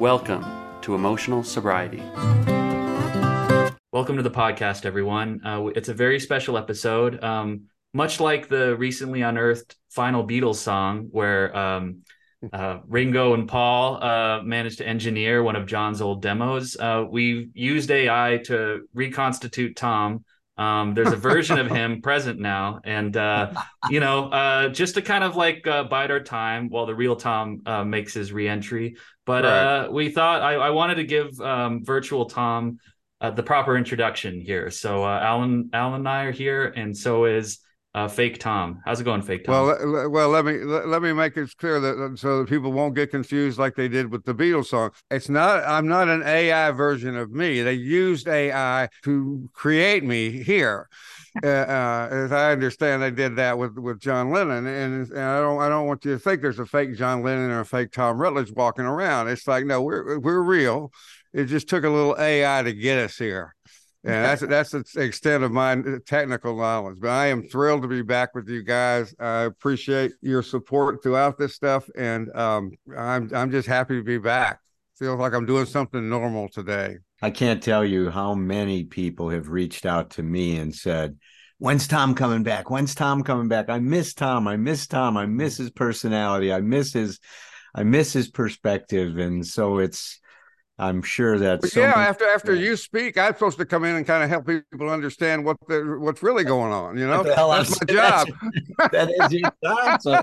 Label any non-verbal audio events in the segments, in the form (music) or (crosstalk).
Welcome to Emotional Sobriety. Welcome to the podcast, everyone. Uh, it's a very special episode. Um, much like the recently unearthed final Beatles song, where um, uh, Ringo and Paul uh, managed to engineer one of John's old demos, uh, we used AI to reconstitute Thom. Um, there's a version of him (laughs) present now, and uh, you know, uh, just to kind of like uh, bide our time while the real Thom makes his reentry. But right. we thought I, I, wanted to give um, virtual Thom the proper introduction here. So Allen, Allen and I are here, and so is uh, fake Thom. How's it going, fake Thom? Well, well, let me let, me make it clear that so that people won't get confused like they did with the Beatles song. It's not. I'm not an AI version of me. They used AI to create me here. Uh, uh, as I understand, they did that with, with John Lennon, and, and I don't I don't want you to think there's a fake John Lennon or a fake Thom Rutledge walking around. It's like no, we're we're real. It just took a little AI to get us here. And that's that's the extent of my technical knowledge. But I am thrilled to be back with you guys. I appreciate your support throughout this stuff, and um, I'm I'm just happy to be back. Feels like I'm doing something normal today. I can't tell you how many people have reached out to me and said, "When's Thom coming back? When's Thom coming back? I miss Thom. I miss Thom. I miss his personality. I miss his, I miss his perspective." And so it's I'm sure that. So yeah, after after yeah. you speak, I'm supposed to come in and kind of help people understand what the what's really going on. You know, that's my job. (laughs) that is your job. So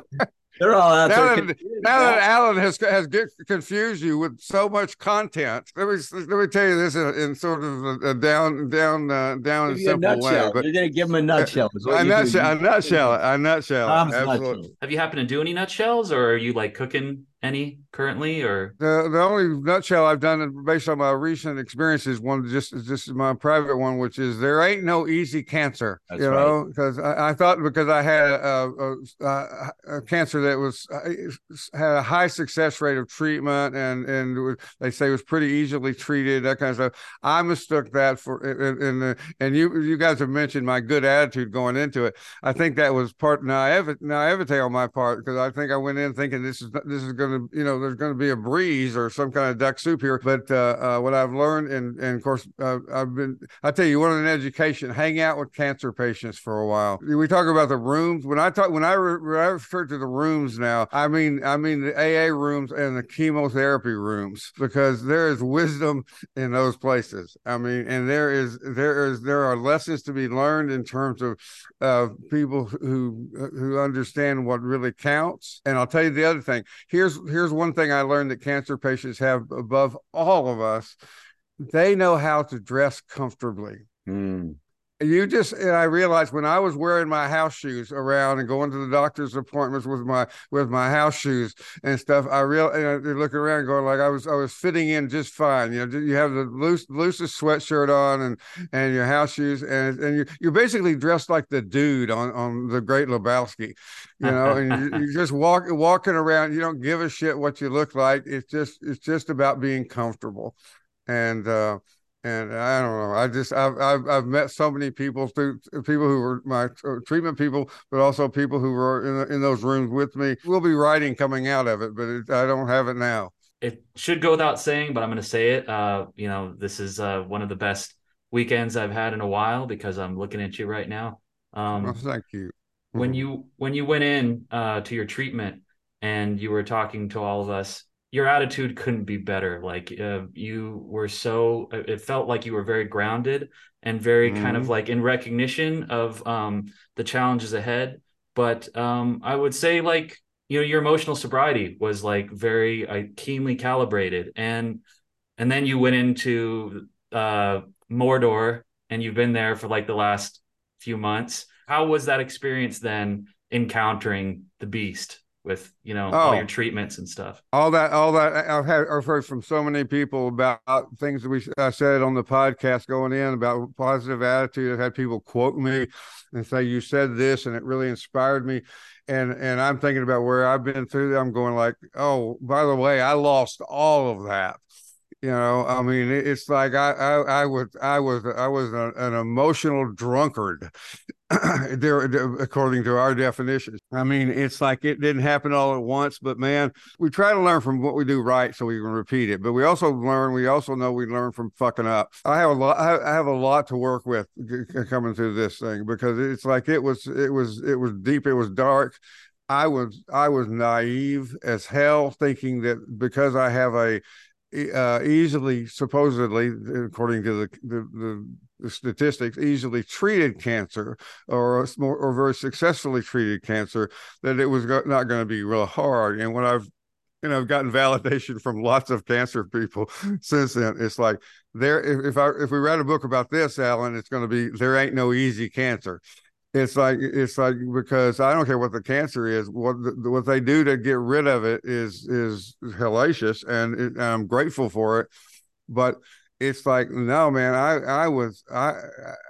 they're all out now there. That, now that Allen has has get, confused you with so much content, let me let me tell you this in, in sort of a, a down down uh, down in simple way. But you're gonna give them a nutshell. A nutshell. A nutshell. A nutshell. Absolutely. Nutshell. Have you happened to do any nutshells, or are you like cooking any currently or? The the only nutshell I've done based on my recent experiences one just just my private one which is there ain't no easy cancer That's you know because I, I, thought because I had a, a, a, cancer that was uh, had a high success rate of treatment and and was, they say was pretty easily treated that kind of stuff. I mistook that for and and, and you you guys have mentioned my good attitude going into it. I think that was part naivete on my part because I think I went in thinking this is this is going going to, you know, there's going to be a breeze or some kind of duck soup here. But uh, uh, what I've learned, and, and of course, uh, I've been, I tell you, what an education, hang out with cancer patients for a while. We talk about the rooms. When I talk, when I, re- when I refer to the rooms now, I mean, I mean the AA rooms and the chemotherapy rooms because there is wisdom in those places. I mean, and there is, there is, there are lessons to be learned in terms of uh, people who who understand what really counts. And I'll tell you the other thing. Here's here's one thing I learned that cancer patients have above all of us. They know how to dress comfortably. Mm you just and I realized when I was wearing my house shoes around and going to the doctor's appointments with my with my house shoes and stuff, I real and I look around going like I was I was fitting in just fine. You know, you have the loose loosest sweatshirt on and and your house shoes and and you you're basically dressed like the dude on on the Great Lebowski, you know, and you, (laughs) are just walk walking around. You don't give a shit what you look like. It's just it's just about being comfortable, and. uh and I don't know. I just I've I've, I've met so many people through people who were my uh, treatment people, but also people who were in in those rooms with me. We'll be writing coming out of it, but it, I don't have it now. It should go without saying, but I'm going to say it. Uh, you know, this is uh, one of the best weekends I've had in a while because I'm looking at you right now. Um, oh, thank you. When mm-hmm. you when you went in uh, to your treatment and you were talking to all of us your attitude couldn't be better. Like uh, you were so, it felt like you were very grounded and very mm-hmm. kind of mm-hmm. like in recognition of um, the challenges ahead. But um, I would say like you know your emotional sobriety was like very uh, keenly calibrated, and and then you went into uh, Mordor, and you've been there for like the last few months. How was that experience then encountering the beast? With you know oh, all your oh. treatments and stuff. All that all that i've had i've heard from so many people about things that we I said on the podcast going in about positive attitude. I've had people quote me and say you said this and it really inspired me. And and i'm thinking about where i've been through i'm going like oh by the way i lost all of that. You know i mean it's like i i, I was i was uh, i was a, an emotional drunkard (clears throat) there, according to our definitions. I mean, it's like it didn't happen all at once, but man, we try to learn from what we do right so we can repeat it. But we also learn, we also know we learn from fucking up. I have a lot, I have a lot to work with coming through this thing because it's like it was, it was, it was deep, it was dark. I was, I was naive as hell, thinking that because I have a uh, easily, supposedly, according to the, the the statistics, easily treated cancer or more, or very successfully treated cancer, that it was not going to be real hard. And when I've you know, I've gotten validation from lots of cancer people (laughs) since then. It's like there, if, I if we read a book about this, Allen, it's going to be there ain't no easy cancer it's like it's like because I don't care what the cancer is, what the, what they do to get rid of it is is hellacious, and, it, and I'm grateful for it. But it's like no, man, I I was I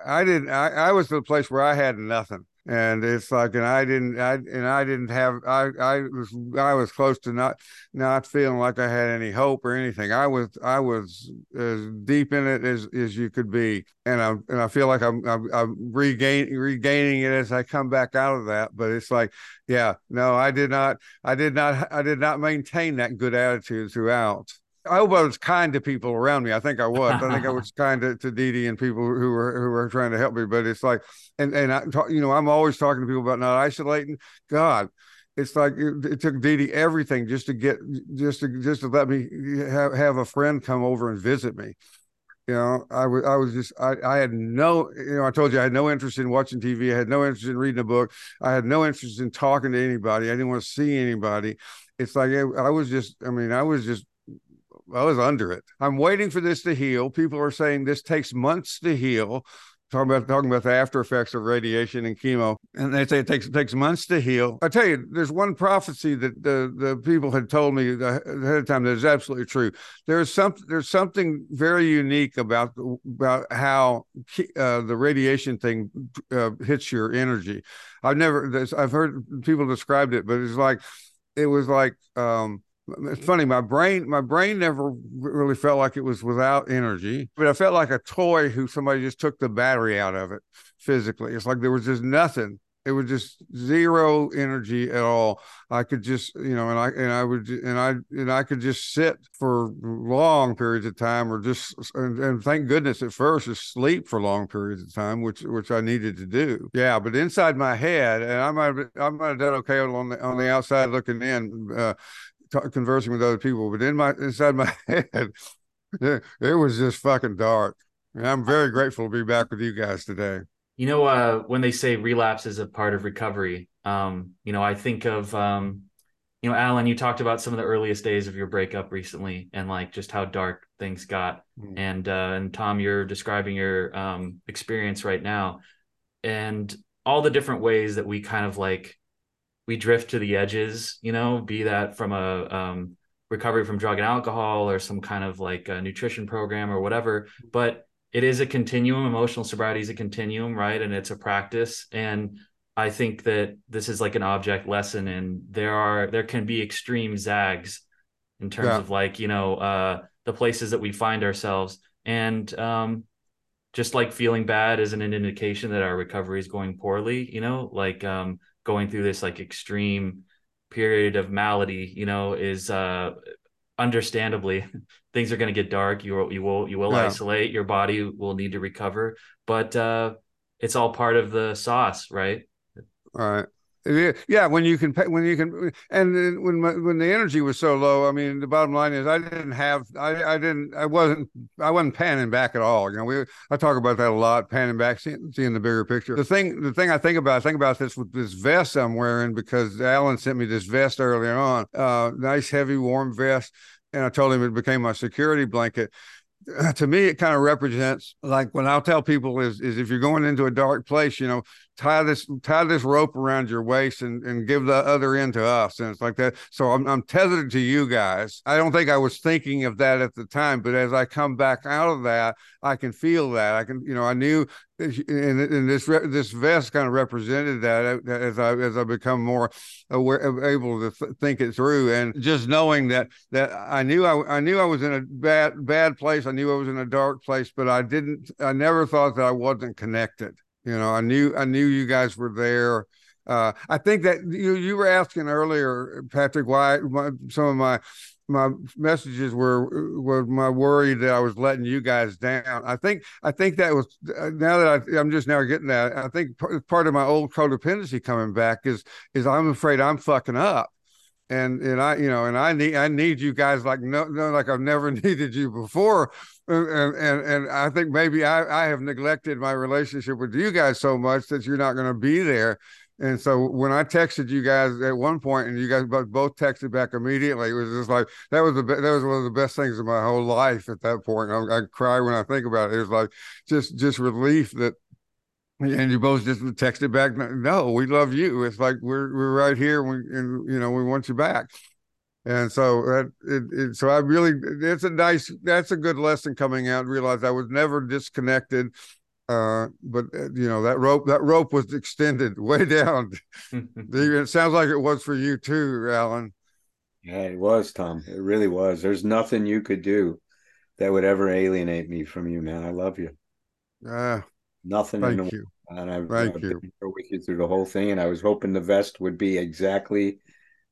I didn't I, I was to the place where I had nothing. And it's like and i didn't i and i didn't have i i was i was close to not not feeling like i had any hope or anything. I was i was as deep in it as as you could be. And i and i feel like i'm i'm, I'm regaining regaining it as i come back out of that. But it's like yeah no i did not i did not i did not maintain that good attitude throughout I hope I was kind to people around me. I think I was. I think I (laughs) was kind to, to Dee Dee and people who were who were trying to help me. But it's like, and and I, talk, you know, I'm always talking to people about not isolating. God, it's like it, it took Dee Dee everything just to get just to just to let me have have a friend come over and visit me. You know, I was I was just I I had no you know I told you I had no interest in watching TV. I had no interest in reading a book. I had no interest in talking to anybody. I didn't want to see anybody. It's like I was just I mean I was just I was under it. I'm waiting for this to heal. People are saying this takes months to heal. Talking about talking about the after effects of radiation and chemo, and they say it takes it takes months to heal. I tell you, there's one prophecy that the the people had told me ahead of time that is absolutely true. There's some there's something very unique about about how uh, the radiation thing uh, hits your energy. I've never I've heard people described it, but it's like it was like um, it's funny my brain my brain never really felt like it was without energy but i felt like a toy who somebody just took the battery out of it physically. It's like there was just nothing. It was just zero energy at all. I could just you know and i and i would and i and i could just sit for long periods of time or just and, and thank goodness at first just sleep for long periods of time which which i needed to do. Yeah but inside my head and i might have, i might have done okay on the on the outside looking in uh, conversing with other people, but in my inside my (laughs) head, it, (laughs) it was just fucking dark. And I'm very grateful to be back with you guys today. You know, uh, when they say relapse is a part of recovery, um, you know, I think of, um, you know, Allen, you talked about some of the earliest days of your breakup recently and like just how dark things got. Mm. And, uh, and Thom, you're describing your um, experience right now and all the different ways that we kind of like we drift to the edges, you know, be that from a um, recovery from drug and alcohol or some kind of like a nutrition program or whatever. But it is a continuum. Emotional sobriety is a continuum, right? And it's a practice. And I think that this is like an object lesson, and there are there can be extreme zags in terms yeah. of like you know uh, the places that we find ourselves, and um, just like feeling bad isn't an indication that our recovery is going poorly. You know, like um, going through this like extreme period of malady, you know, is uh understandably (laughs) things are going to get dark. You will you will you will yeah. isolate. Your body will need to recover, but uh it's all part of the sauce, right? All right yeah when you can pay, when you can and when when the energy was so low i mean the bottom line is i didn't have i i didn't i wasn't i wasn't panning back at all you know we i talk about that a lot panning back seeing, seeing the bigger picture. The thing the thing i think about i think about this with this vest i'm wearing because allen sent me this vest earlier on uh nice heavy warm vest and i told him it became my security blanket. To me it kind of represents like when i'll tell people is is if you're going into a dark place you know tie this tie this rope around your waist and, and give the other end to us and it's like that. So I'm, I'm tethered to you guys. I don't think i was thinking of that at the time but as i come back out of that i can feel that. I can you know i knew and, and this this vest kind of represented uh, that as i as i become more aware able to th- think it through. And just knowing that that i knew I, I knew i was in a bad bad place. I knew i was in a dark place but i didn't i never thought that i wasn't connected You know, I knew I knew you guys were there. Uh, I think that you you were asking earlier, Patrick, why my, some of my my messages were were my worry that I was letting you guys down. I think I think that was now that I, I'm just now getting that. I think part of my old codependency coming back is is I'm afraid I'm fucking up and and I you know and I need I need you guys like no no like I've never (laughs) needed you before and and and I think maybe I I have neglected my relationship with you guys so much that you're not going to be there and so when I texted you guys at one point and you guys both texted back immediately it was just like that was the that was one of the best things of my whole life at that point I, I cry when I think about it it was like just just relief that and you both just texted back, "No, we love you." It's like we're we're right here, we, and you know we want you back. And so that it, it, so I really it's a nice that's a good lesson coming out. Realize I was never disconnected, uh, but uh, you know that rope that rope was extended (laughs) way down. (laughs) it sounds like it was for you too, Allen. Yeah, it was, Thom. It really was. There's nothing you could do that would ever alienate me from you, man. I love you. Yeah, Nothing Thank in the you. and I've, Thank I've you. been here with you through the whole thing. And I was hoping the vest would be exactly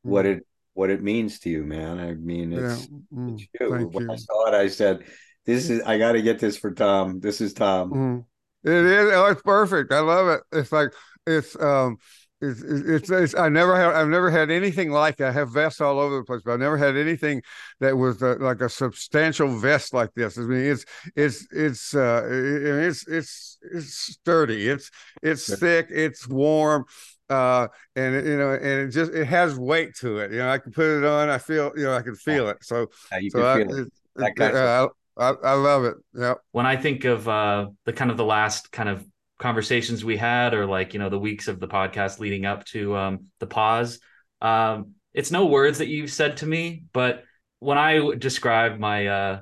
what Mm. it what it means to you, man. I mean, Yeah. it's, Mm. it's you. When I saw it, I said, "This is I got to get this for Thom. This is Thom." Mm. It is. Oh, it's perfect. I love it. It's like it's um it's it's, it's I never had, I've never had anything like it. I have vests all over the place, but I've never had anything that was uh, like a substantial vest like this. I mean, it's it's it's uh it's it's it's sturdy. It's it's thick. It's warm. Uh, and you know, and it just it has weight to it. You know, I can put it on. I feel, you know, I can feel it. So, you so can I, feel it. it, That it- kind uh, I, I love it. Yeah. when I think of uh, the kind of the last kind of conversations we had, or like you know the weeks of the podcast leading up to um, the pause, um, it's no words that you've said to me, but when I describe my uh,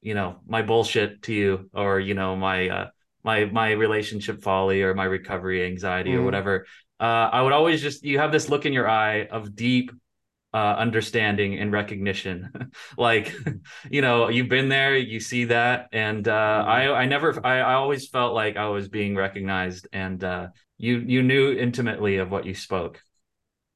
you know my bullshit to you, or you know my uh, my my relationship folly, or my recovery anxiety, or Mhm. whatever, uh, I would always just you have this look in your eye of deep uh, understanding and recognition. (laughs) like, (laughs) you know, you've been there, you see that, and uh, I, I never, I, I always felt like I was being recognized, and uh, you, you knew intimately of what you spoke.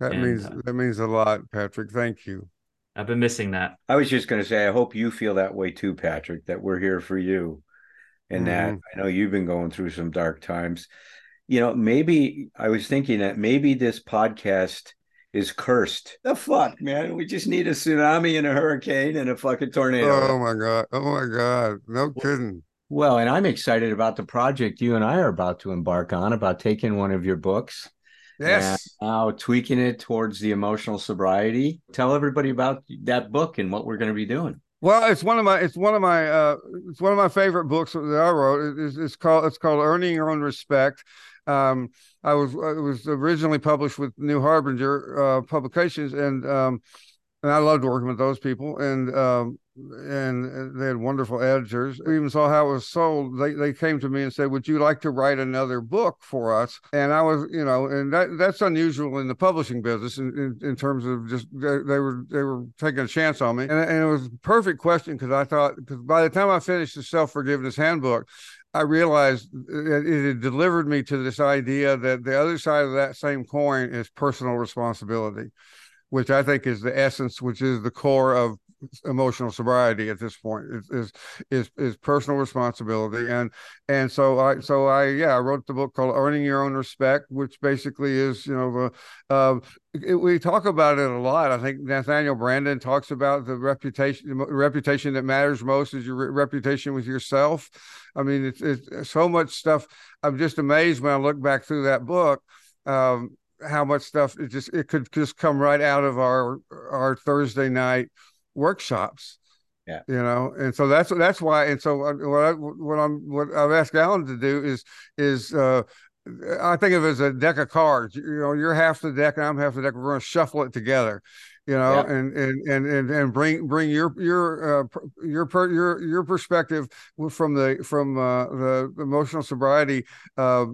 That And, means uh, that means a lot, Patrick. Thank you. I've been missing that. I was just going to say, I hope you feel that way too, Patrick. That we're here for you, and that Mhm. I know you've been going through some dark times. You know, maybe I was thinking that maybe this podcast is cursed. The fuck, man! We just need a tsunami and a hurricane and a fucking tornado. Oh my god! Oh my god! No kidding. Well, and I'm excited about the project you and I are about to embark on about taking one of your books Yes. and now tweaking it towards the emotional sobriety. Tell everybody about that book and what we're going to be doing. Well, it's one of my it's one of my uh it's one of my favorite books that I wrote. It- It's, it's called it's called Earning Your Own Respect. Um, I was it was originally published with New Harbinger uh, Publications, and um, and I loved working with those people, and um, and they had wonderful editors. We even saw how it was sold. They they came to me and said, "Would you like to write another book for us?" And I was, you know, and that that's unusual in the publishing business in, in, in terms of just they, they were they were taking a chance on me, and, and it was a perfect question because I thought because by the time I finished the self forgiveness handbook. I realized it, delivered me to this idea that the other side of that same coin is personal responsibility, which I think is the essence, which is the core of emotional sobriety at this point is is is, is personal responsibility. And and so i so i yeah i wrote the book called earning your own respect which basically is you know the uh, it, we talk about it a lot. I think nathaniel branden talks about the reputation the reputation that matters most is your re- reputation with yourself. I mean it's, it's so much stuff. I'm just amazed when i look back through that book um how much stuff it just it could just come right out of our our thursday night workshops. Yeah. You know, and so that's that's why. And so what I what I'm what I've asked Allen to do is is uh I think of it as a deck of cards. You know, you're half the deck and I'm half the deck. We're going to shuffle it together. You know, Yeah. and, and and and and bring bring your your uh, your per, your your perspective from the from uh, the emotional sobriety uh,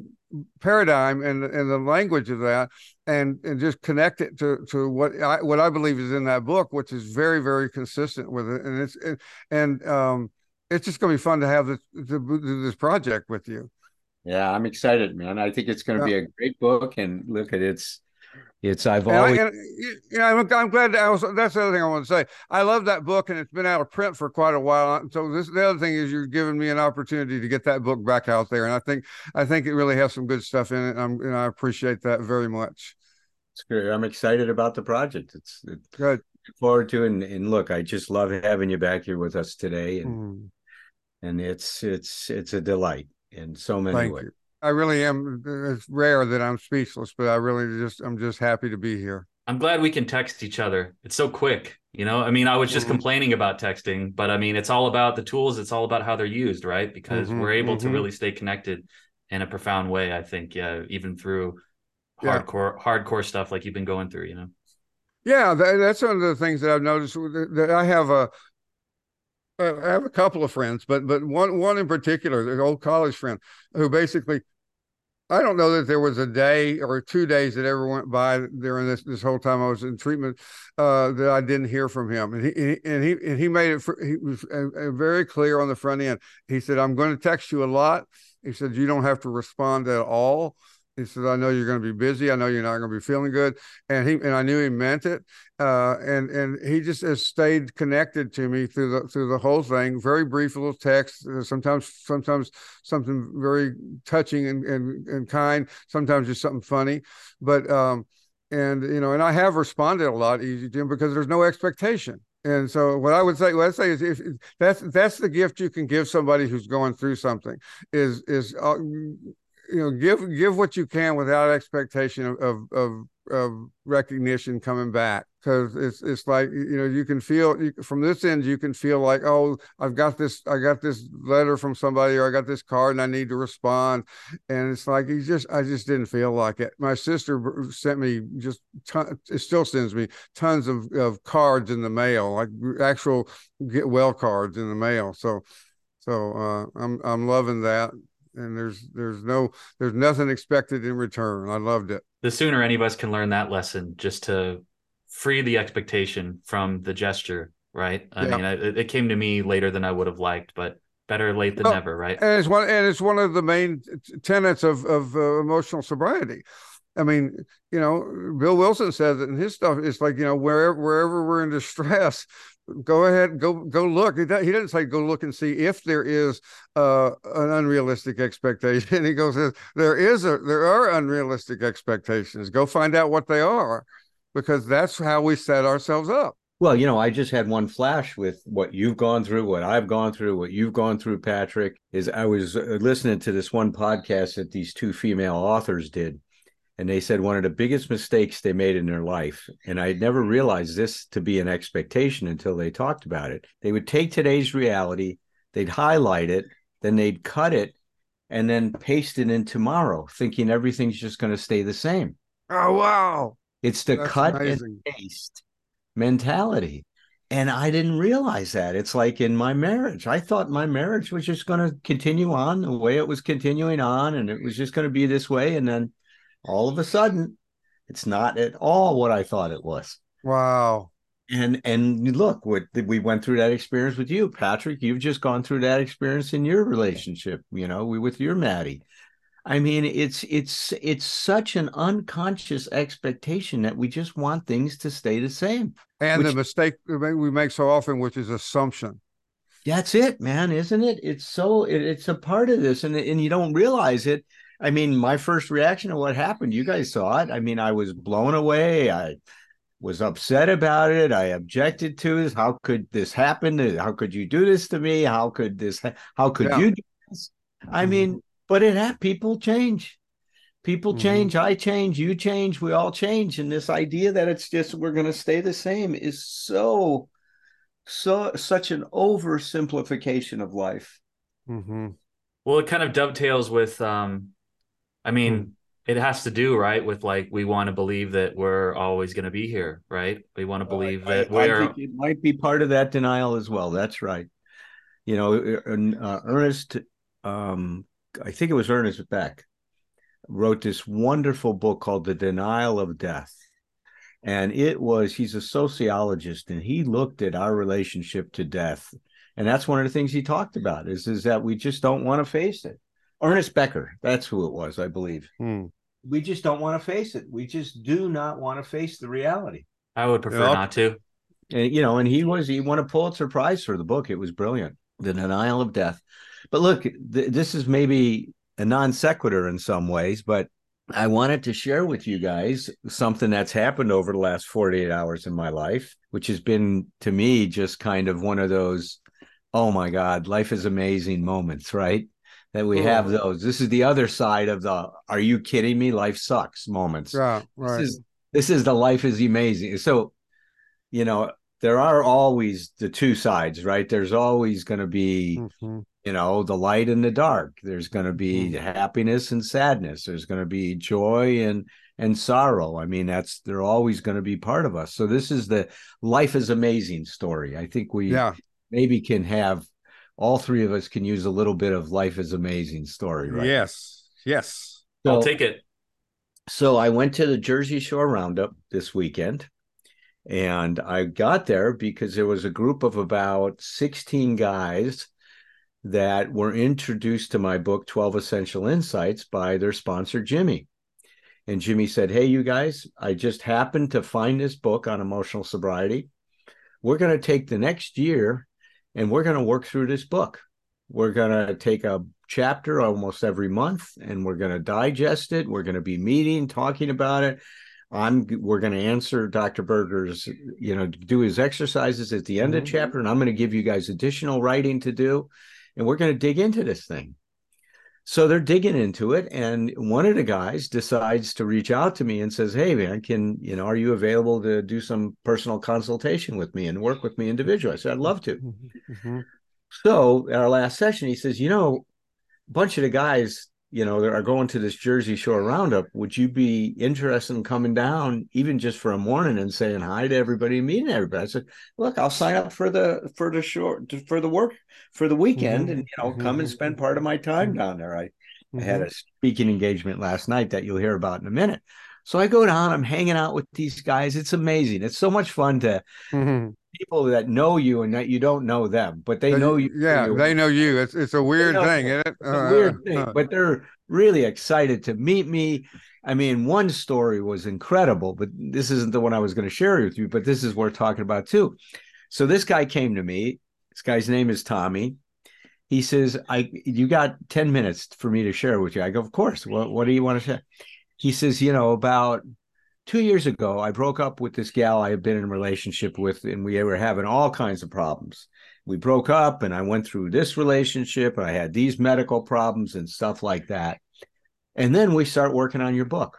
paradigm and and the language of that and and just connect it to to what I what I believe is in that book, which is very very consistent with it, and it's and, and um, it's just going to be fun to have this to do this project with you. Yeah, I'm excited, man. I think it's going to yeah. be a great book. And look at it's it's I've and always I, and, you know I'm, I'm glad that I was that's the other thing I want to say. I love that book and it's been out of print for quite a while. So this the other thing is you're giving me an opportunity to get that book back out there, and I think I think it really has some good stuff in it. And, and I appreciate that very much. It's great. I'm excited about the project. It's, it's good. Forward to and, and look, I just love having you back here with us today, and mm. and it's it's it's a delight in so many Thank ways. You. I really am. It's rare that I'm speechless, but I really just I'm just happy to be here. I'm glad we can text each other. It's so quick, you know. I mean, I was just mm-hmm. complaining about texting, but I mean, it's all about the tools. It's all about how they're used, right? Because mm-hmm, we're able mm-hmm. to really stay connected in a profound way. I think, yeah, even through hardcore hardcore stuff like you've been going through, you know. Yeah, that, that's one of the things that I've noticed. That I have a I have a couple of friends, but but one one in particular, an old college friend, who basically I don't know that there was a day or two days that ever went by during this this whole time I was in treatment uh, that I didn't hear from him, and he and he and he made it. For, he was uh, uh, very clear on the front end. He said, "I'm going to text you a lot." He said, "You don't have to respond at all." He says, "I know you're going to be busy. I know you're not going to be feeling good," and he and I knew he meant it. Uh, and and he just has stayed connected to me through the through the whole thing. Very brief little text. Uh, sometimes sometimes something very touching and and, and kind. Sometimes just something funny. But um, and you know, and I have responded a lot easy to him because there's no expectation. And so, what I would say, what I say is, if that's that's the gift you can give somebody who's going through something is is uh, you know give give what you can without expectation of of of, of recognition coming back. Because it's it's like you know you can feel you, from this end you can feel like oh I've got this I got this letter from somebody or I got this card and I need to respond. And it's like you just I just didn't feel like it. My sister sent me just ton, it still sends me tons of of cards in the mail like actual get well cards in the mail. So so uh, I'm I'm loving that and there's there's no there's nothing expected in return. I loved it. The sooner any of us can learn that lesson, just to free the expectation from the gesture, right? I yeah. mean, it, it, came to me later than I would have liked, but better late than well, never, right? And it's one and it's one of the main tenets of of uh, emotional sobriety. I mean, you know, Bill Wilson says that in his stuff. It's like you know, wherever wherever we're in distress, go ahead, go go look. He didn't say go look and see if there is uh, an unrealistic expectation. (laughs) He goes, there is a there are unrealistic expectations. Go find out what they are, because that's how we set ourselves up. Well, you know, I just had one flash with what you've gone through, what I've gone through, what you've gone through, Patrick. Is I was uh, listening to this one podcast that these two female authors did, and they said one of the biggest mistakes they made in their life and i never realized this to be an expectation until they talked about it. They would take today's reality they'd highlight it then they'd cut it and then paste it in tomorrow thinking everything's just going to stay the same. Oh wow. It's the That's cut amazing. and paste mentality. And i didn't realize that. It's like in my marriage. I thought my marriage was just going to continue on the way it was continuing on and it was just going to be this way and then all of a sudden it's not at all what I thought it was. Wow. And and look, what we went through that experience with you, Patrick. You've just gone through that experience in your relationship, you know, we with your Maddie. I mean, it's it's it's such an unconscious expectation that we just want things to stay the same. And which, the mistake we make so often, which is assumption. That's it, man, isn't it? It's so it, it's a part of this, and and you don't realize it I mean, my first reaction to what happened, you guys saw it. I mean, I was blown away. I was upset about it. I objected to it. How could this happen? How could you do this to me? How could this, how could yeah. you do this? I mm-hmm. mean, but it had people change. People mm-hmm. change. I change. You change. We all change. And this idea that it's just we're going to stay the same is so, so, such an oversimplification of life. Mm-hmm. Well, it kind of dovetails with um, I mean, hmm. it has to do right with like we want to believe that we're always going to be here, right? We want to believe that we're. I it might be part of that denial as well. That's right. You know, uh, Ernest, um, I think it was Ernest Beck, wrote this wonderful book called The Denial of Death. And it was, he's a sociologist and he looked at our relationship to death. And that's one of the things he talked about is, is that we just don't want to face it Ernest Becker. That's who it was, I believe. Hmm. We just don't want to face it. We just do not want to face the reality. I would prefer Yep. not to. And, you know, and he was he won a Pulitzer Prize for the book. It was brilliant, The Denial of Death. But look, th- this is maybe a non sequitur in some ways, but I wanted to share with you guys something that's happened over the last 48 hours in my life, which has been to me just kind of one of those, oh my God, life is amazing moments, right? That we have those. This is the other side of the are you kidding me? Life sucks moments. Yeah, right. This is this is the life is amazing. So, you know, there are always the two sides, right? There's always going to be, Mhm. You know, the light and the dark. There's going to be Mhm. happiness and sadness. There's going to be joy and and sorrow. I mean, that's they're always going to be part of us. So this is the life is amazing story. I think we Yeah, maybe can have all three of us can use a little bit of life is amazing story, right? yes, yes. I'll take it. so I went to the Jersey Shore Roundup this weekend, and I got there because there was a group of about 16 guys that were introduced to my book, 12 Essential Insights, by their sponsor, Jimmy. And Jimmy said, Hey, you guys, I just happened to find this book on emotional sobriety. We're going to take the next year and we're going to work through this book. We're going to take a chapter almost every month and we're going to digest it. We're going to be meeting, talking about it. I'm we're going to answer Dr. Berger's, you know, do his exercises at the end Mhm. of chapter, and I'm going to give you guys additional writing to do, and we're going to dig into this thing. So they're digging into it, and one of the guys decides to reach out to me and says, "Hey, man, can you know, are you available to do some personal consultation with me and work with me individually?" I said, "I'd love to." Mhm. So at our last session, he says, you know, a bunch of the guys, you know, are going to this Jersey Shore roundup. Would you be interested in coming down, even just for a morning, and saying hi to everybody, and meeting everybody? I said, look, I'll sign up for the for the shore for the work for the weekend, Mhm. and you know, come and spend part of my time down there. I I had Mhm. a speaking engagement last night that you'll hear about in a minute. So I go down, I'm hanging out with these guys. It's amazing. It's so much fun to Mhm. People that know you and that you don't know them, but they know you. Yeah, you. they know you. It's it's a weird thing, isn't it? It's a Uh, weird thing, uh, but they're really excited to meet me. I mean, one story was incredible, but this isn't the one I was going to share with you, but this is worth talking about too. So this guy came to me. This guy's name is Tommy. He says, I you got 10 minutes for me to share with you. I go, Of course. What what do you want to share? He says, you know, about two years ago, I broke up with this gal I had been in a relationship with, and we were having all kinds of problems. We broke up, and I went through this relationship, and I had these medical problems and stuff like that. And then we start working on your book.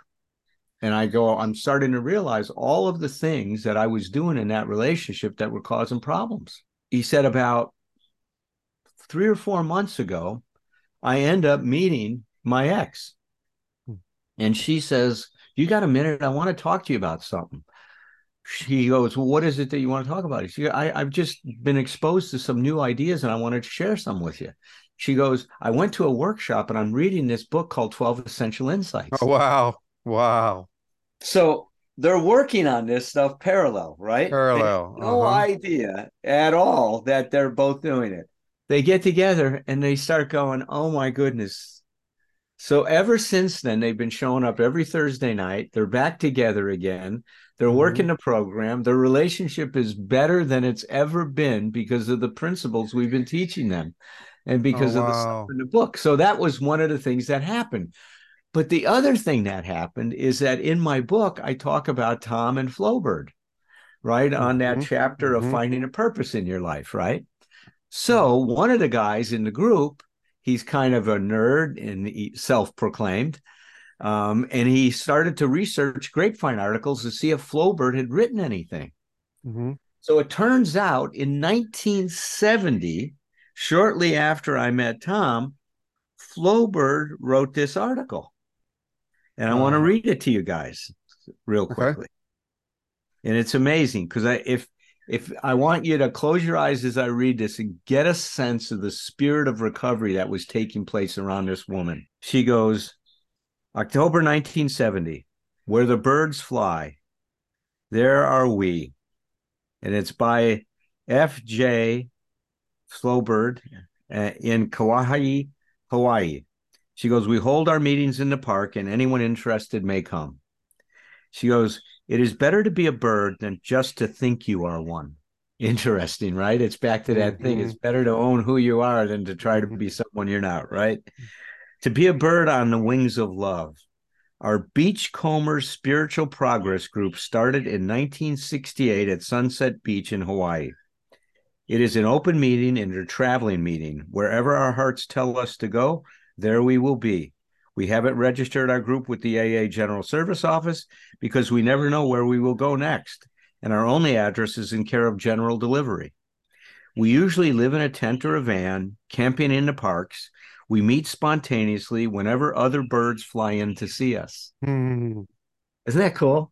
And I go, I'm starting to realize all of the things that I was doing in that relationship that were causing problems. He said, about three or four months ago, I end up meeting my ex. Hmm. And she says, You got a minute? I want to talk to you about something. She goes, Well, what is it that you want to talk about? She, I, I've just been exposed to some new ideas and I wanted to share some with you. She goes, I went to a workshop and I'm reading this book called 12 Essential Insights. Oh, wow, wow, So they're working on this stuff parallel, right? parallel. They have no uh-huh. idea at all that they're both doing it. They get together and they start going, Oh my goodness. So ever since then, they've been showing up every Thursday night. They're back together again. They're Mhm. working the program. Their relationship is better than it's ever been because of the principles we've been teaching them and because of the stuff in the book. So that was one of the things that happened. But the other thing that happened is that in my book, I talk about Tom and Flowbird, right? On that Mhm, chapter of mhm. finding a purpose in your life, right? So one of the guys in the group, he's kind of a nerd and self-proclaimed. Um, and he started to research grapevine articles to see if Flowbird had written anything. Mhm. So it turns out in 1970, shortly after I met Tom, Flowbird wrote this article. And I want to read it to you guys real Okay. quickly. And it's amazing because I if if I want you to close your eyes as I read this and get a sense of the spirit of recovery that was taking place around this woman. She goes, October 1970, where the birds fly, there are we. And it's by F.J. Flowbird uh, in Kauai, Hawaii. She goes, We hold our meetings in the park and anyone interested may come. She goes, It is better to be a bird than just to think you are one. (laughs) Interesting, right? It's back to that mm-hmm. thing. It's mm-hmm. better to own who you are than to try to be someone you're not, right? To be a bird on the wings of love. Our Beachcombers Spiritual Progress Group started in 1968 at Sunset Beach in Hawaii. It is an open meeting and a traveling meeting. Wherever our hearts tell us to go, there we will be. We haven't registered our group with the AA General Service Office because we never know where we will go next, and our only address is in care of general delivery. We usually live in a tent or a van, camping in the parks, we meet spontaneously whenever other birds fly in to see us. Mm-hmm. Isn't that cool?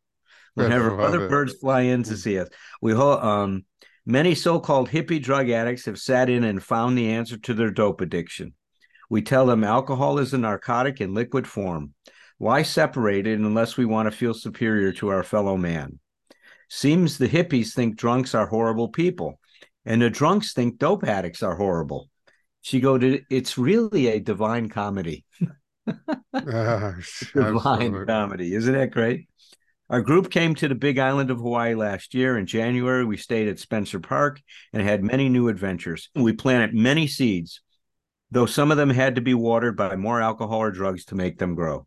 Whenever other it. birds fly in to see us, we um many so-called hippie drug addicts have sat in and found the answer to their dope addiction. We tell them alcohol is a narcotic in liquid form. Why separate it unless we want to feel superior to our fellow man? Seems the hippies think drunks are horrible people, and the drunks think dope addicts are horrible. She go to it's really a divine comedy. (laughs) Uh, (laughs) divine comedy. Isn't that great? Our group came to the big island of hawaii last year. In january we stayed at spencer park and had many new adventures. We planted many seeds though some of them had to be watered by more alcohol or drugs to make them grow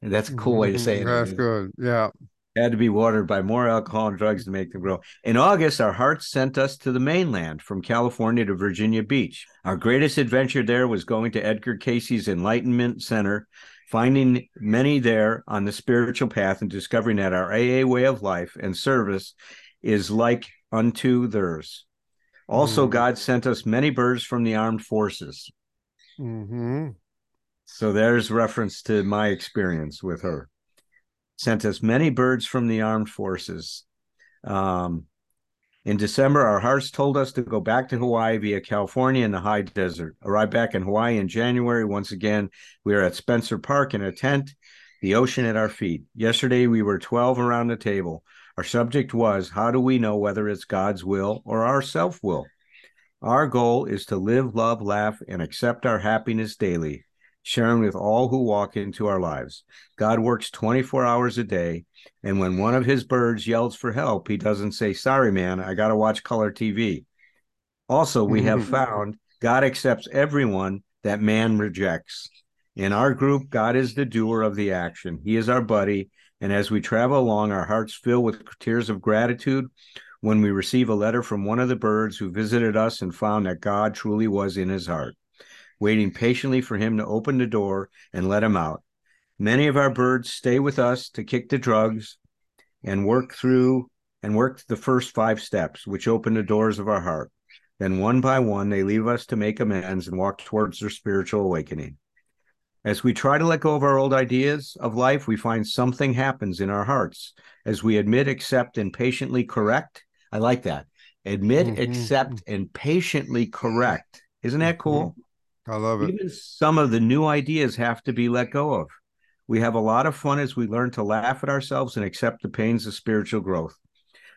and that's a cool way to say it that's good yeah had to be watered by more alcohol and drugs to make them grow. In August, our hearts sent us to the mainland from California to Virginia Beach. Our greatest adventure there was going to Edgar Cayce's Enlightenment Center, finding many there on the spiritual path and discovering that our AA way of life and service is like unto theirs. Also, mm God sent us many birds from the armed forces. Mm-hmm. So there's reference to my experience with her sent us many birds from the armed forces. Um, in December, our hearts told us to go back to Hawaii via California and the high desert. Arrived back in Hawaii in January. Once again, we are at Spencer Park in a tent, the ocean at our feet. Yesterday, we were 12 around the table. Our subject was how do we know whether it's God's will or our self will? Our goal is to live, love, laugh, and accept our happiness daily sharing with all who walk into our lives. God works 24 hours a day. And when one of his birds yells for help, he doesn't say, Sorry, man, I got to watch color TV. Also, we have mm-hmm. found God accepts everyone that man rejects. In our group, God is the doer of the action. He is our buddy. And as we travel along, our hearts fill with tears of gratitude when we receive a letter from one of the birds who visited us and found that God truly was in his heart waiting patiently for him to open the door and let him out. Many of our birds stay with us to kick the drugs and work through and work the first five steps, which open the doors of our heart. Then, one by one, they leave us to make amends and walk towards their spiritual awakening. As we try to let go of our old ideas of life, we find something happens in our hearts. As we admit, accept, and patiently correct. I like that. Admit, mm-hmm. accept, and patiently correct. Isn't that cool? Mm-hmm. I love it. Even some of the new ideas have to be let go of. We have a lot of fun as we learn to laugh at ourselves and accept the pains of spiritual growth.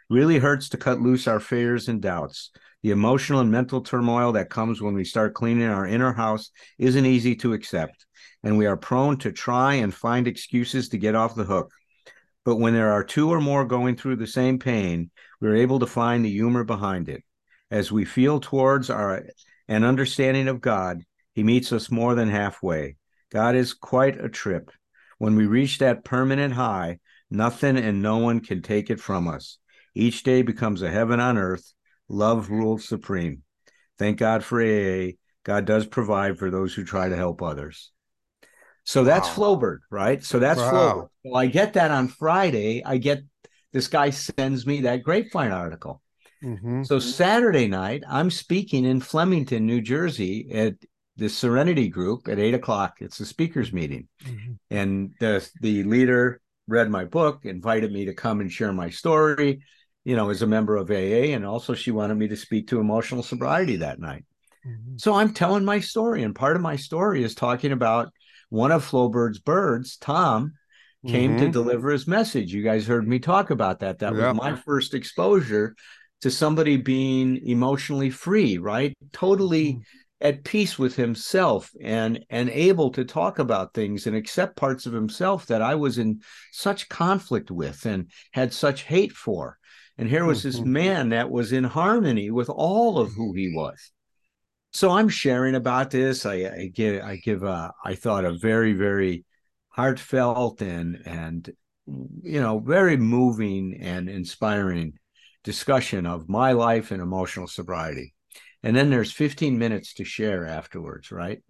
Really hurts to cut loose our fears and doubts. The emotional and mental turmoil that comes when we start cleaning our inner house isn't easy to accept, and we are prone to try and find excuses to get off the hook. But when there are two or more going through the same pain, we're able to find the humor behind it. As we feel towards our an understanding of God, he meets us more than halfway. God is quite a trip. When we reach that permanent high, nothing and no one can take it from us. Each day becomes a heaven on earth. Love rules supreme. Thank God for AA. God does provide for those who try to help others. So that's wow. Flowbird, right? So that's wow. Flowbird. Well, I get that on Friday. I get this guy sends me that grapevine article. Mm-hmm. So Saturday night, I'm speaking in Flemington, New Jersey at the Serenity Group at eight o'clock. It's a speakers meeting, mm-hmm. and the the leader read my book, invited me to come and share my story. You know, as a member of AA, and also she wanted me to speak to emotional sobriety that night. Mm-hmm. So I'm telling my story, and part of my story is talking about one of Flowbird's birds, Tom, came mm-hmm. to deliver his message. You guys heard me talk about that. That was my first exposure to somebody being emotionally free, right? Totally mm-hmm at peace with himself and and able to talk about things and accept parts of himself that I was in such conflict with and had such hate for. And here was this mm-hmm. man that was in harmony with all of who he was. So I'm sharing about this. I, I give I give a I thought a very very heartfelt and and you know very moving and inspiring discussion of my life and emotional sobriety. And then there's 15 minutes to share afterwards, right?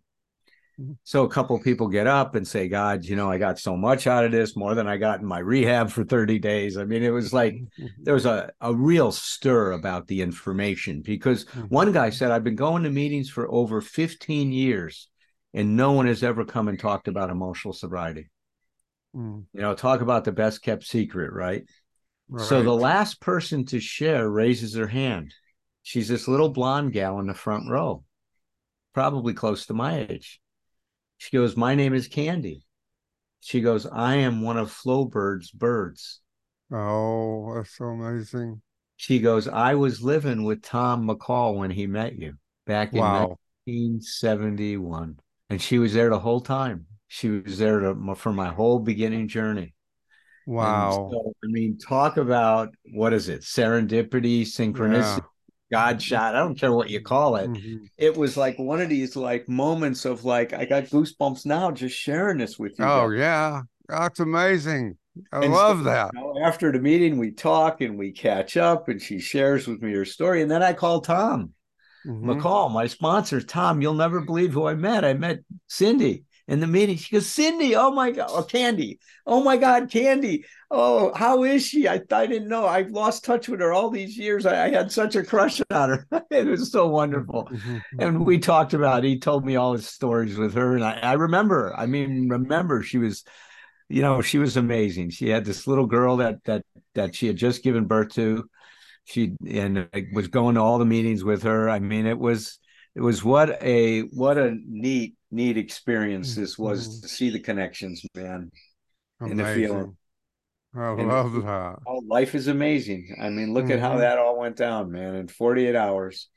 Mm-hmm. So a couple people get up and say, God, you know, I got so much out of this, more than I got in my rehab for 30 days. I mean, it was like mm-hmm. there was a, a real stir about the information because mm-hmm. one guy said, I've been going to meetings for over 15 years and no one has ever come and talked about emotional sobriety. Mm. You know, talk about the best kept secret, right? right? So the last person to share raises her hand. She's this little blonde gal in the front row, probably close to my age she goes, My name is Candy. She goes, I am one of Flowbird's birds. Oh, that's so amazing. She goes, I was living with Tom McCall when he met you back in wow. 1971. And she was there the whole time. She was there to, for my whole beginning journey. Wow. So, I mean, talk about what is it? Serendipity, synchronicity. Yeah. God shot. I don't care what you call it. Mm-hmm. It was like one of these like moments of like I got goosebumps now just sharing this with you. Oh guys. yeah, that's amazing. I and love so, that. You know, after the meeting, we talk and we catch up, and she shares with me her story, and then I call Tom mm-hmm. McCall, my sponsor. Tom, you'll never believe who I met. I met Cindy in the meeting. She goes, Cindy, oh my God, oh, Candy, oh my God, Candy, oh, how is she? I, I didn't know. I've lost touch with her all these years. I, I had such a crush on her. (laughs) it was so wonderful. Mm-hmm. and we talked about, he told me all his stories with her. And I, I remember, I mean, remember she was, you know, she was amazing. She had this little girl that, that, that she had just given birth to. She, and I was going to all the meetings with her. I mean, it was, it was what a, what a neat, neat experience this was mm-hmm. to see the connections, man, amazing. and the feeling. I love that. Oh, life is amazing. I mean, look mm-hmm. at how mm-hmm. that all went down, man, in 48 hours.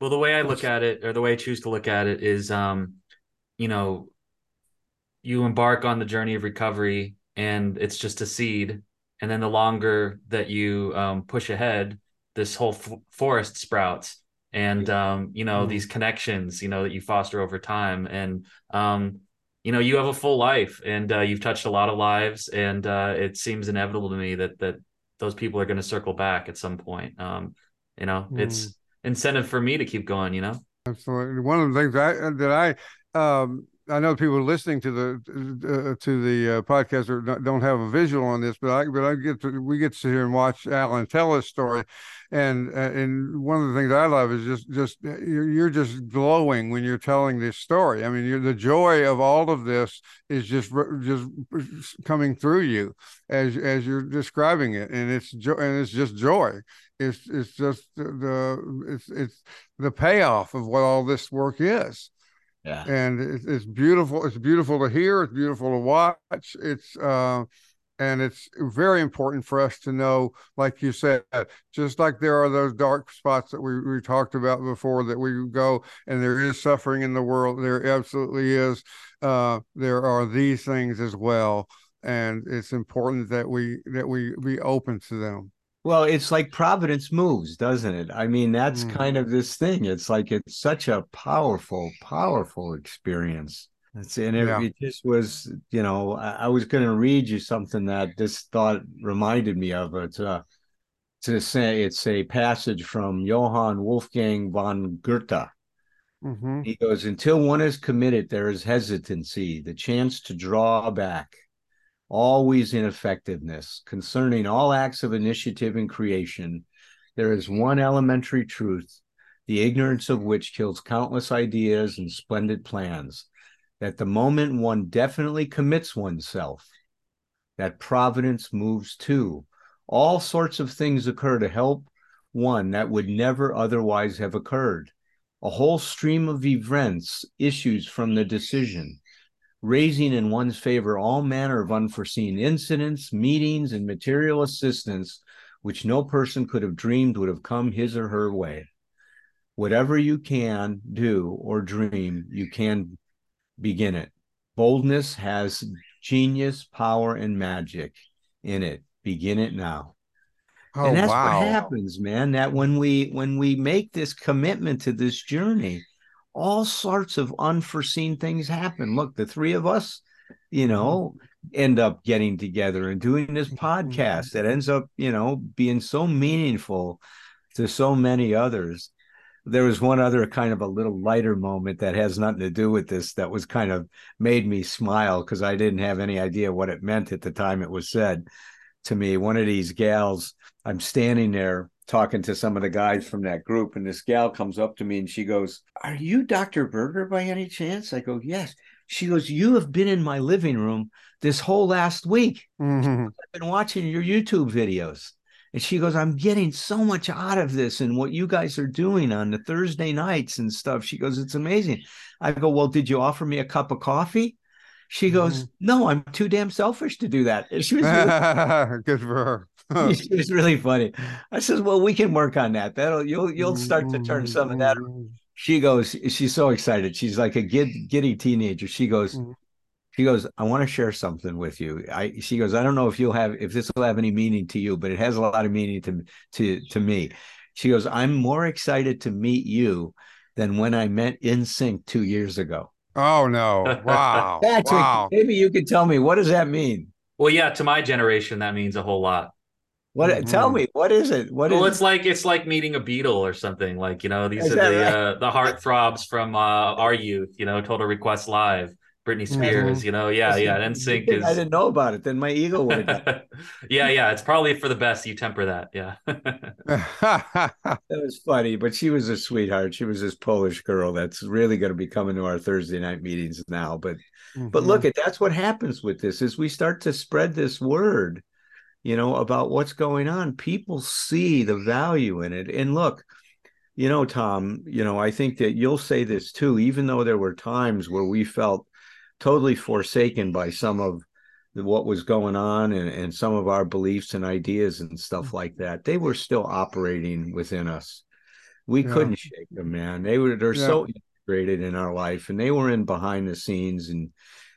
Well, the way I look at it, or the way I choose to look at it, is, um, you know, you embark on the journey of recovery, and it's just a seed, and then the longer that you um, push ahead, this whole f- forest sprouts, and um, you know mm-hmm. these connections, you know, that you foster over time, and um, you know you have a full life and uh, you've touched a lot of lives. And uh, it seems inevitable to me that that those people are going to circle back at some point. Um, you know mm. it's incentive for me to keep going you know? Absolutely. One of the things I, that i um, I know people listening to the uh, to the uh, podcast or don't have a visual on this, but I but I get to we get to sit here and watch Allen tell his story, and uh, and one of the things I love is just just uh, you're, you're just glowing when you're telling this story. I mean, the joy of all of this is just just coming through you as as you're describing it, and it's and it's just joy. It's it's just the it's it's the payoff of what all this work is yeah. And it's, beautiful it's beautiful to hear it's beautiful to watch it's uh and it's very important for us to know like you said just like there are those dark spots that we, we talked about before that we go and there is suffering in the world there absolutely is uh, there are these things as well and it's important that we that we be open to them well, it's like Providence moves, doesn't it? I mean, that's mm. kind of this thing. It's like it's such a powerful, powerful experience. It's, and it, yeah. it just was, you know, I, I was going to read you something that this thought reminded me of. It's a, to say it's a passage from Johann Wolfgang von Goethe. Mm-hmm. He goes, until one is committed, there is hesitancy, the chance to draw back always ineffectiveness. Concerning all acts of initiative and creation, there is one elementary truth, the ignorance of which kills countless ideas and splendid plans. That the moment one definitely commits oneself, that providence moves too. All sorts of things occur to help one that would never otherwise have occurred. A whole stream of events issues from the decision raising in one's favor all manner of unforeseen incidents, meetings, and material assistance which no person could have dreamed would have come his or her way. Whatever you can do or dream, you can begin it. Boldness has genius, power, and magic in it. Begin it now. Oh, and that's wow. what happens, man. That when we when we make this commitment to this journey, all sorts of unforeseen things happen. Look, the three of us, you know, end up getting together and doing this mm-hmm. podcast that ends up, you know, being so meaningful to so many others. There was one other kind of a little lighter moment that has nothing to do with this that was kind of made me smile because I didn't have any idea what it meant at the time it was said to me. One of these gals, I'm standing there talking to some of the guys from that group, and this gal comes up to me and she goes, Are you Dr. Berger by any chance? I go, Yes. She goes, You have been in my living room this whole last week. Mm-hmm. I've been watching your YouTube videos. And she goes, I'm getting so much out of this and what you guys are doing on the Thursday nights and stuff. She goes, It's amazing. I go, Well, did you offer me a cup of coffee? She goes, mm-hmm. No, I'm too damn selfish to do that. She was really, (laughs) good for her. (laughs) (laughs) it was really funny. I says, "Well, we can work on that. That'll you'll you'll start to turn some of that." Mm-hmm. She goes, she's so excited. She's like a gid, giddy teenager. She goes, mm-hmm. she goes, "I want to share something with you." I she goes, "I don't know if you'll have if this will have any meaning to you, but it has a lot of meaning to to to me." She goes, "I'm more excited to meet you than when I met NSYNC two years ago." Oh no! Wow! (laughs) Patrick, wow. maybe you could tell me what does that mean? Well, yeah, to my generation, that means a whole lot. What? Mm-hmm. Tell me, what is it? What well, is it's it? like it's like meeting a Beatle or something. Like you know, these is are the right? uh, the heartthrobs from uh, our youth. You know, Total Request Live, Britney mm-hmm. Spears. Mm-hmm. You know, yeah, yeah. NSYNC is. I didn't know about it. Then my ego would. (laughs) yeah, yeah. It's probably for the best. You temper that. Yeah. (laughs) (laughs) that was funny, but she was a sweetheart. She was this Polish girl that's really going to be coming to our Thursday night meetings now. But, mm-hmm. but look at that's what happens with this is we start to spread this word you know, about what's going on. People see the value in it. And look, you know, Thom, you know, I think that you'll say this too, even though there were times where we felt totally forsaken by some of what was going on and, and some of our beliefs and ideas and stuff like that, they were still operating within us. We yeah. couldn't shake them, man. They were they're yeah. so integrated in our life and they were in behind the scenes and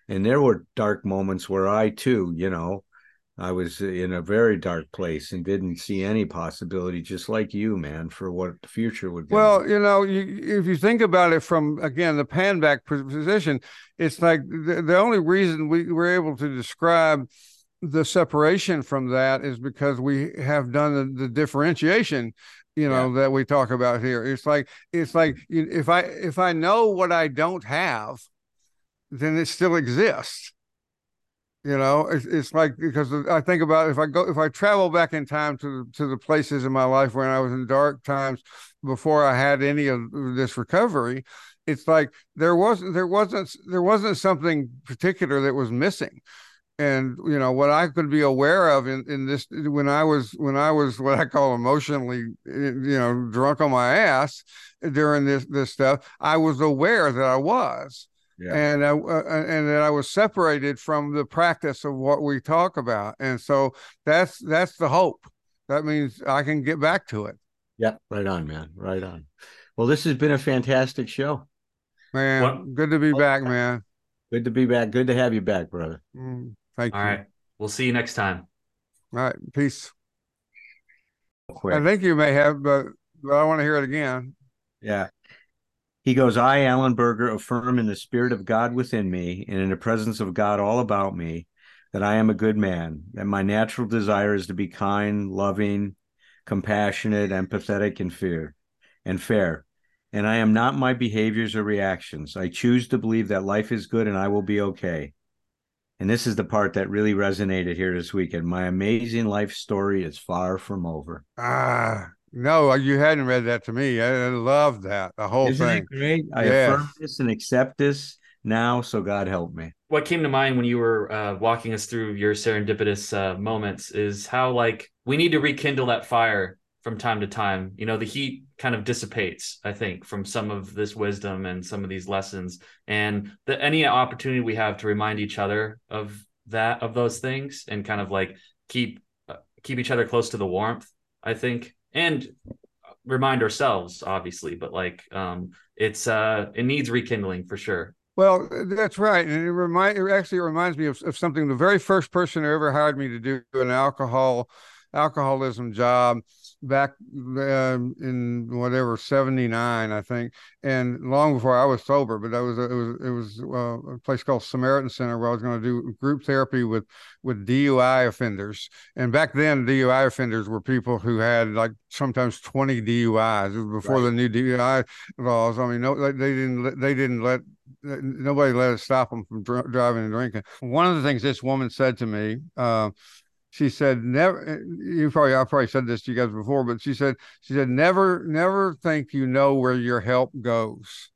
and there were dark moments where I too, you know, I was in a very dark place and didn't see any possibility, just like you, man, for what the future would be. Well, you know, you, if you think about it from again the pan back position, it's like the, the only reason we were able to describe the separation from that is because we have done the, the differentiation you know yeah. that we talk about here it's like it's like if i if i know what i don't have then it still exists you know it's, it's like because i think about if i go if i travel back in time to to the places in my life when i was in dark times before i had any of this recovery it's like there wasn't there wasn't there wasn't something particular that was missing. And you know what i could be aware of in, in this when i was when i was what i call emotionally you know drunk on my ass during this this stuff i was aware that i was yeah. and I, uh, and that I was separated from the practice of what we talk about, and so that's that's the hope. That means I can get back to it. Yeah, right on, man, right on. Well, this has been a fantastic show, man. What? Good to be back, man. Good to be back. Good to have you back, brother. Mm, thank All you. All right, we'll see you next time. All right, peace. Quick. I think you may have, but, but I want to hear it again. Yeah. He goes, I, Allen Berger, affirm in the spirit of God within me and in the presence of God all about me that I am a good man, that my natural desire is to be kind, loving, compassionate, empathetic, and fair, and fair. And I am not my behaviors or reactions. I choose to believe that life is good and I will be okay. And this is the part that really resonated here this weekend. My amazing life story is far from over. Ah, no, you hadn't read that to me. I, I love that the whole Isn't thing. great. I yes. affirm this and accept this now. So God help me. What came to mind when you were uh, walking us through your serendipitous uh, moments is how like we need to rekindle that fire from time to time. You know, the heat kind of dissipates. I think from some of this wisdom and some of these lessons, and the any opportunity we have to remind each other of that of those things and kind of like keep uh, keep each other close to the warmth. I think and remind ourselves, obviously, but like um, it's uh, it needs rekindling for sure. Well, that's right, and it remind it actually reminds me of, of something. The very first person who ever hired me to do an alcohol alcoholism job back um, in whatever 79 i think and long before i was sober but that was it was it was uh, a place called samaritan center where i was going to do group therapy with with dui offenders. And back then dui offenders were people who had like sometimes 20 duis before right. the new dui laws. I mean no they, didn't they didn't let nobody let us stop them from dr- driving and drinking. One of the things this woman said to me uh, she said never uh, you probably i probably said this to you guys before but she said she said never never think you know where your help goes.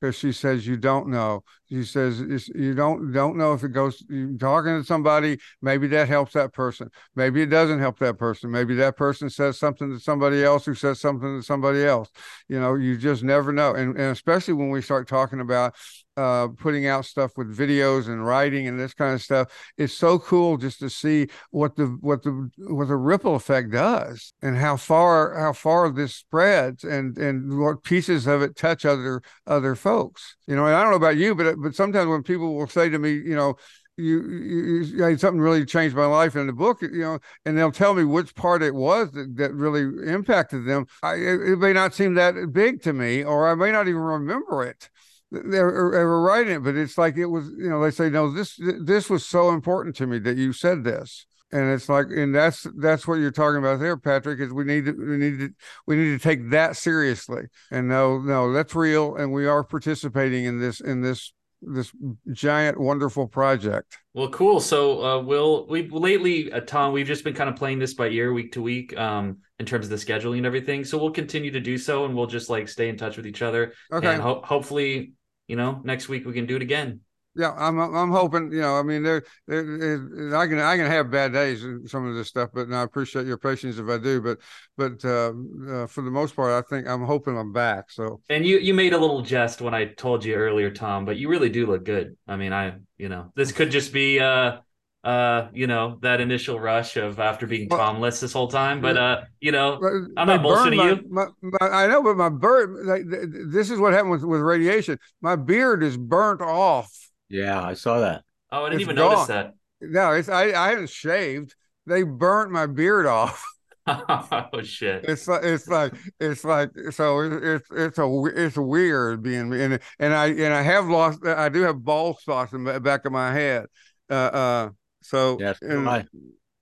Because she says you don't know. She says you don't don't know if it goes you're talking to somebody maybe that helps that person. Maybe it doesn't help that person. Maybe that person says something to somebody else who says something to somebody else. You know you just never know. And, and especially when we start talking about uh, putting out stuff with videos and writing and this kind of stuff. It's so cool just to see what the what the what the ripple effect does and how far how far this spreads and and what pieces of it touch other other folks. You know, and I don't know about you, but but sometimes when people will say to me, you know, you, you, you, something really changed my life in the book, you know, and they'll tell me which part it was that, that really impacted them. I, it, it may not seem that big to me, or I may not even remember it they were, they were writing it, but it's like it was, you know, they say, no, this this was so important to me that you said this, and it's like, and that's that's what you're talking about there, Patrick. Is we need to we need to we need to take that seriously, and no, no, that's real, and we are participating in this in this this giant wonderful project. Well cool. So uh will we lately uh, Thom we've just been kind of playing this by ear week to week um in terms of the scheduling and everything. So we'll continue to do so and we'll just like stay in touch with each other. Okay. And ho- hopefully you know, next week we can do it again. Yeah, I'm I'm hoping. You know, I mean, there, there I can I can have bad days in some of this stuff, but I appreciate your patience if I do. But but uh, uh, for the most part, I think I'm hoping I'm back. So and you you made a little jest when I told you earlier, Thom, but you really do look good. I mean, I you know this could just be uh uh, you know, that initial rush of after being well, Tomless this whole time. But uh, you know, I'm not bullshitting my, you. My, my, I know, but my bird. Like, this is what happened with, with radiation. My beard is burnt off. Yeah, I saw that. Oh, I didn't it's even gone. notice that. No, it's I. I haven't shaved. They burnt my beard off. (laughs) (laughs) oh shit! It's like it's like it's like so it's it's a it's weird being and and I and I have lost I do have bald spots in the back of my head. Uh, uh, so yes, and,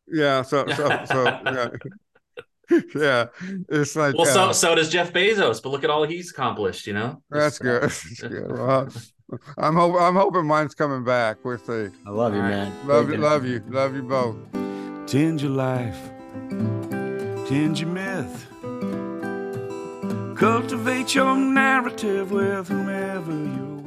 yeah, so so so (laughs) yeah. (laughs) yeah, it's like well, so uh, so does Jeff Bezos, but look at all he's accomplished. You know, that's good. That's (laughs) good. Well, I'm hope I'm hoping mine's coming back. with the. I love you, man. Love you, love you, love you both. Tinge your life, tinge your myth. Cultivate your narrative with whomever you're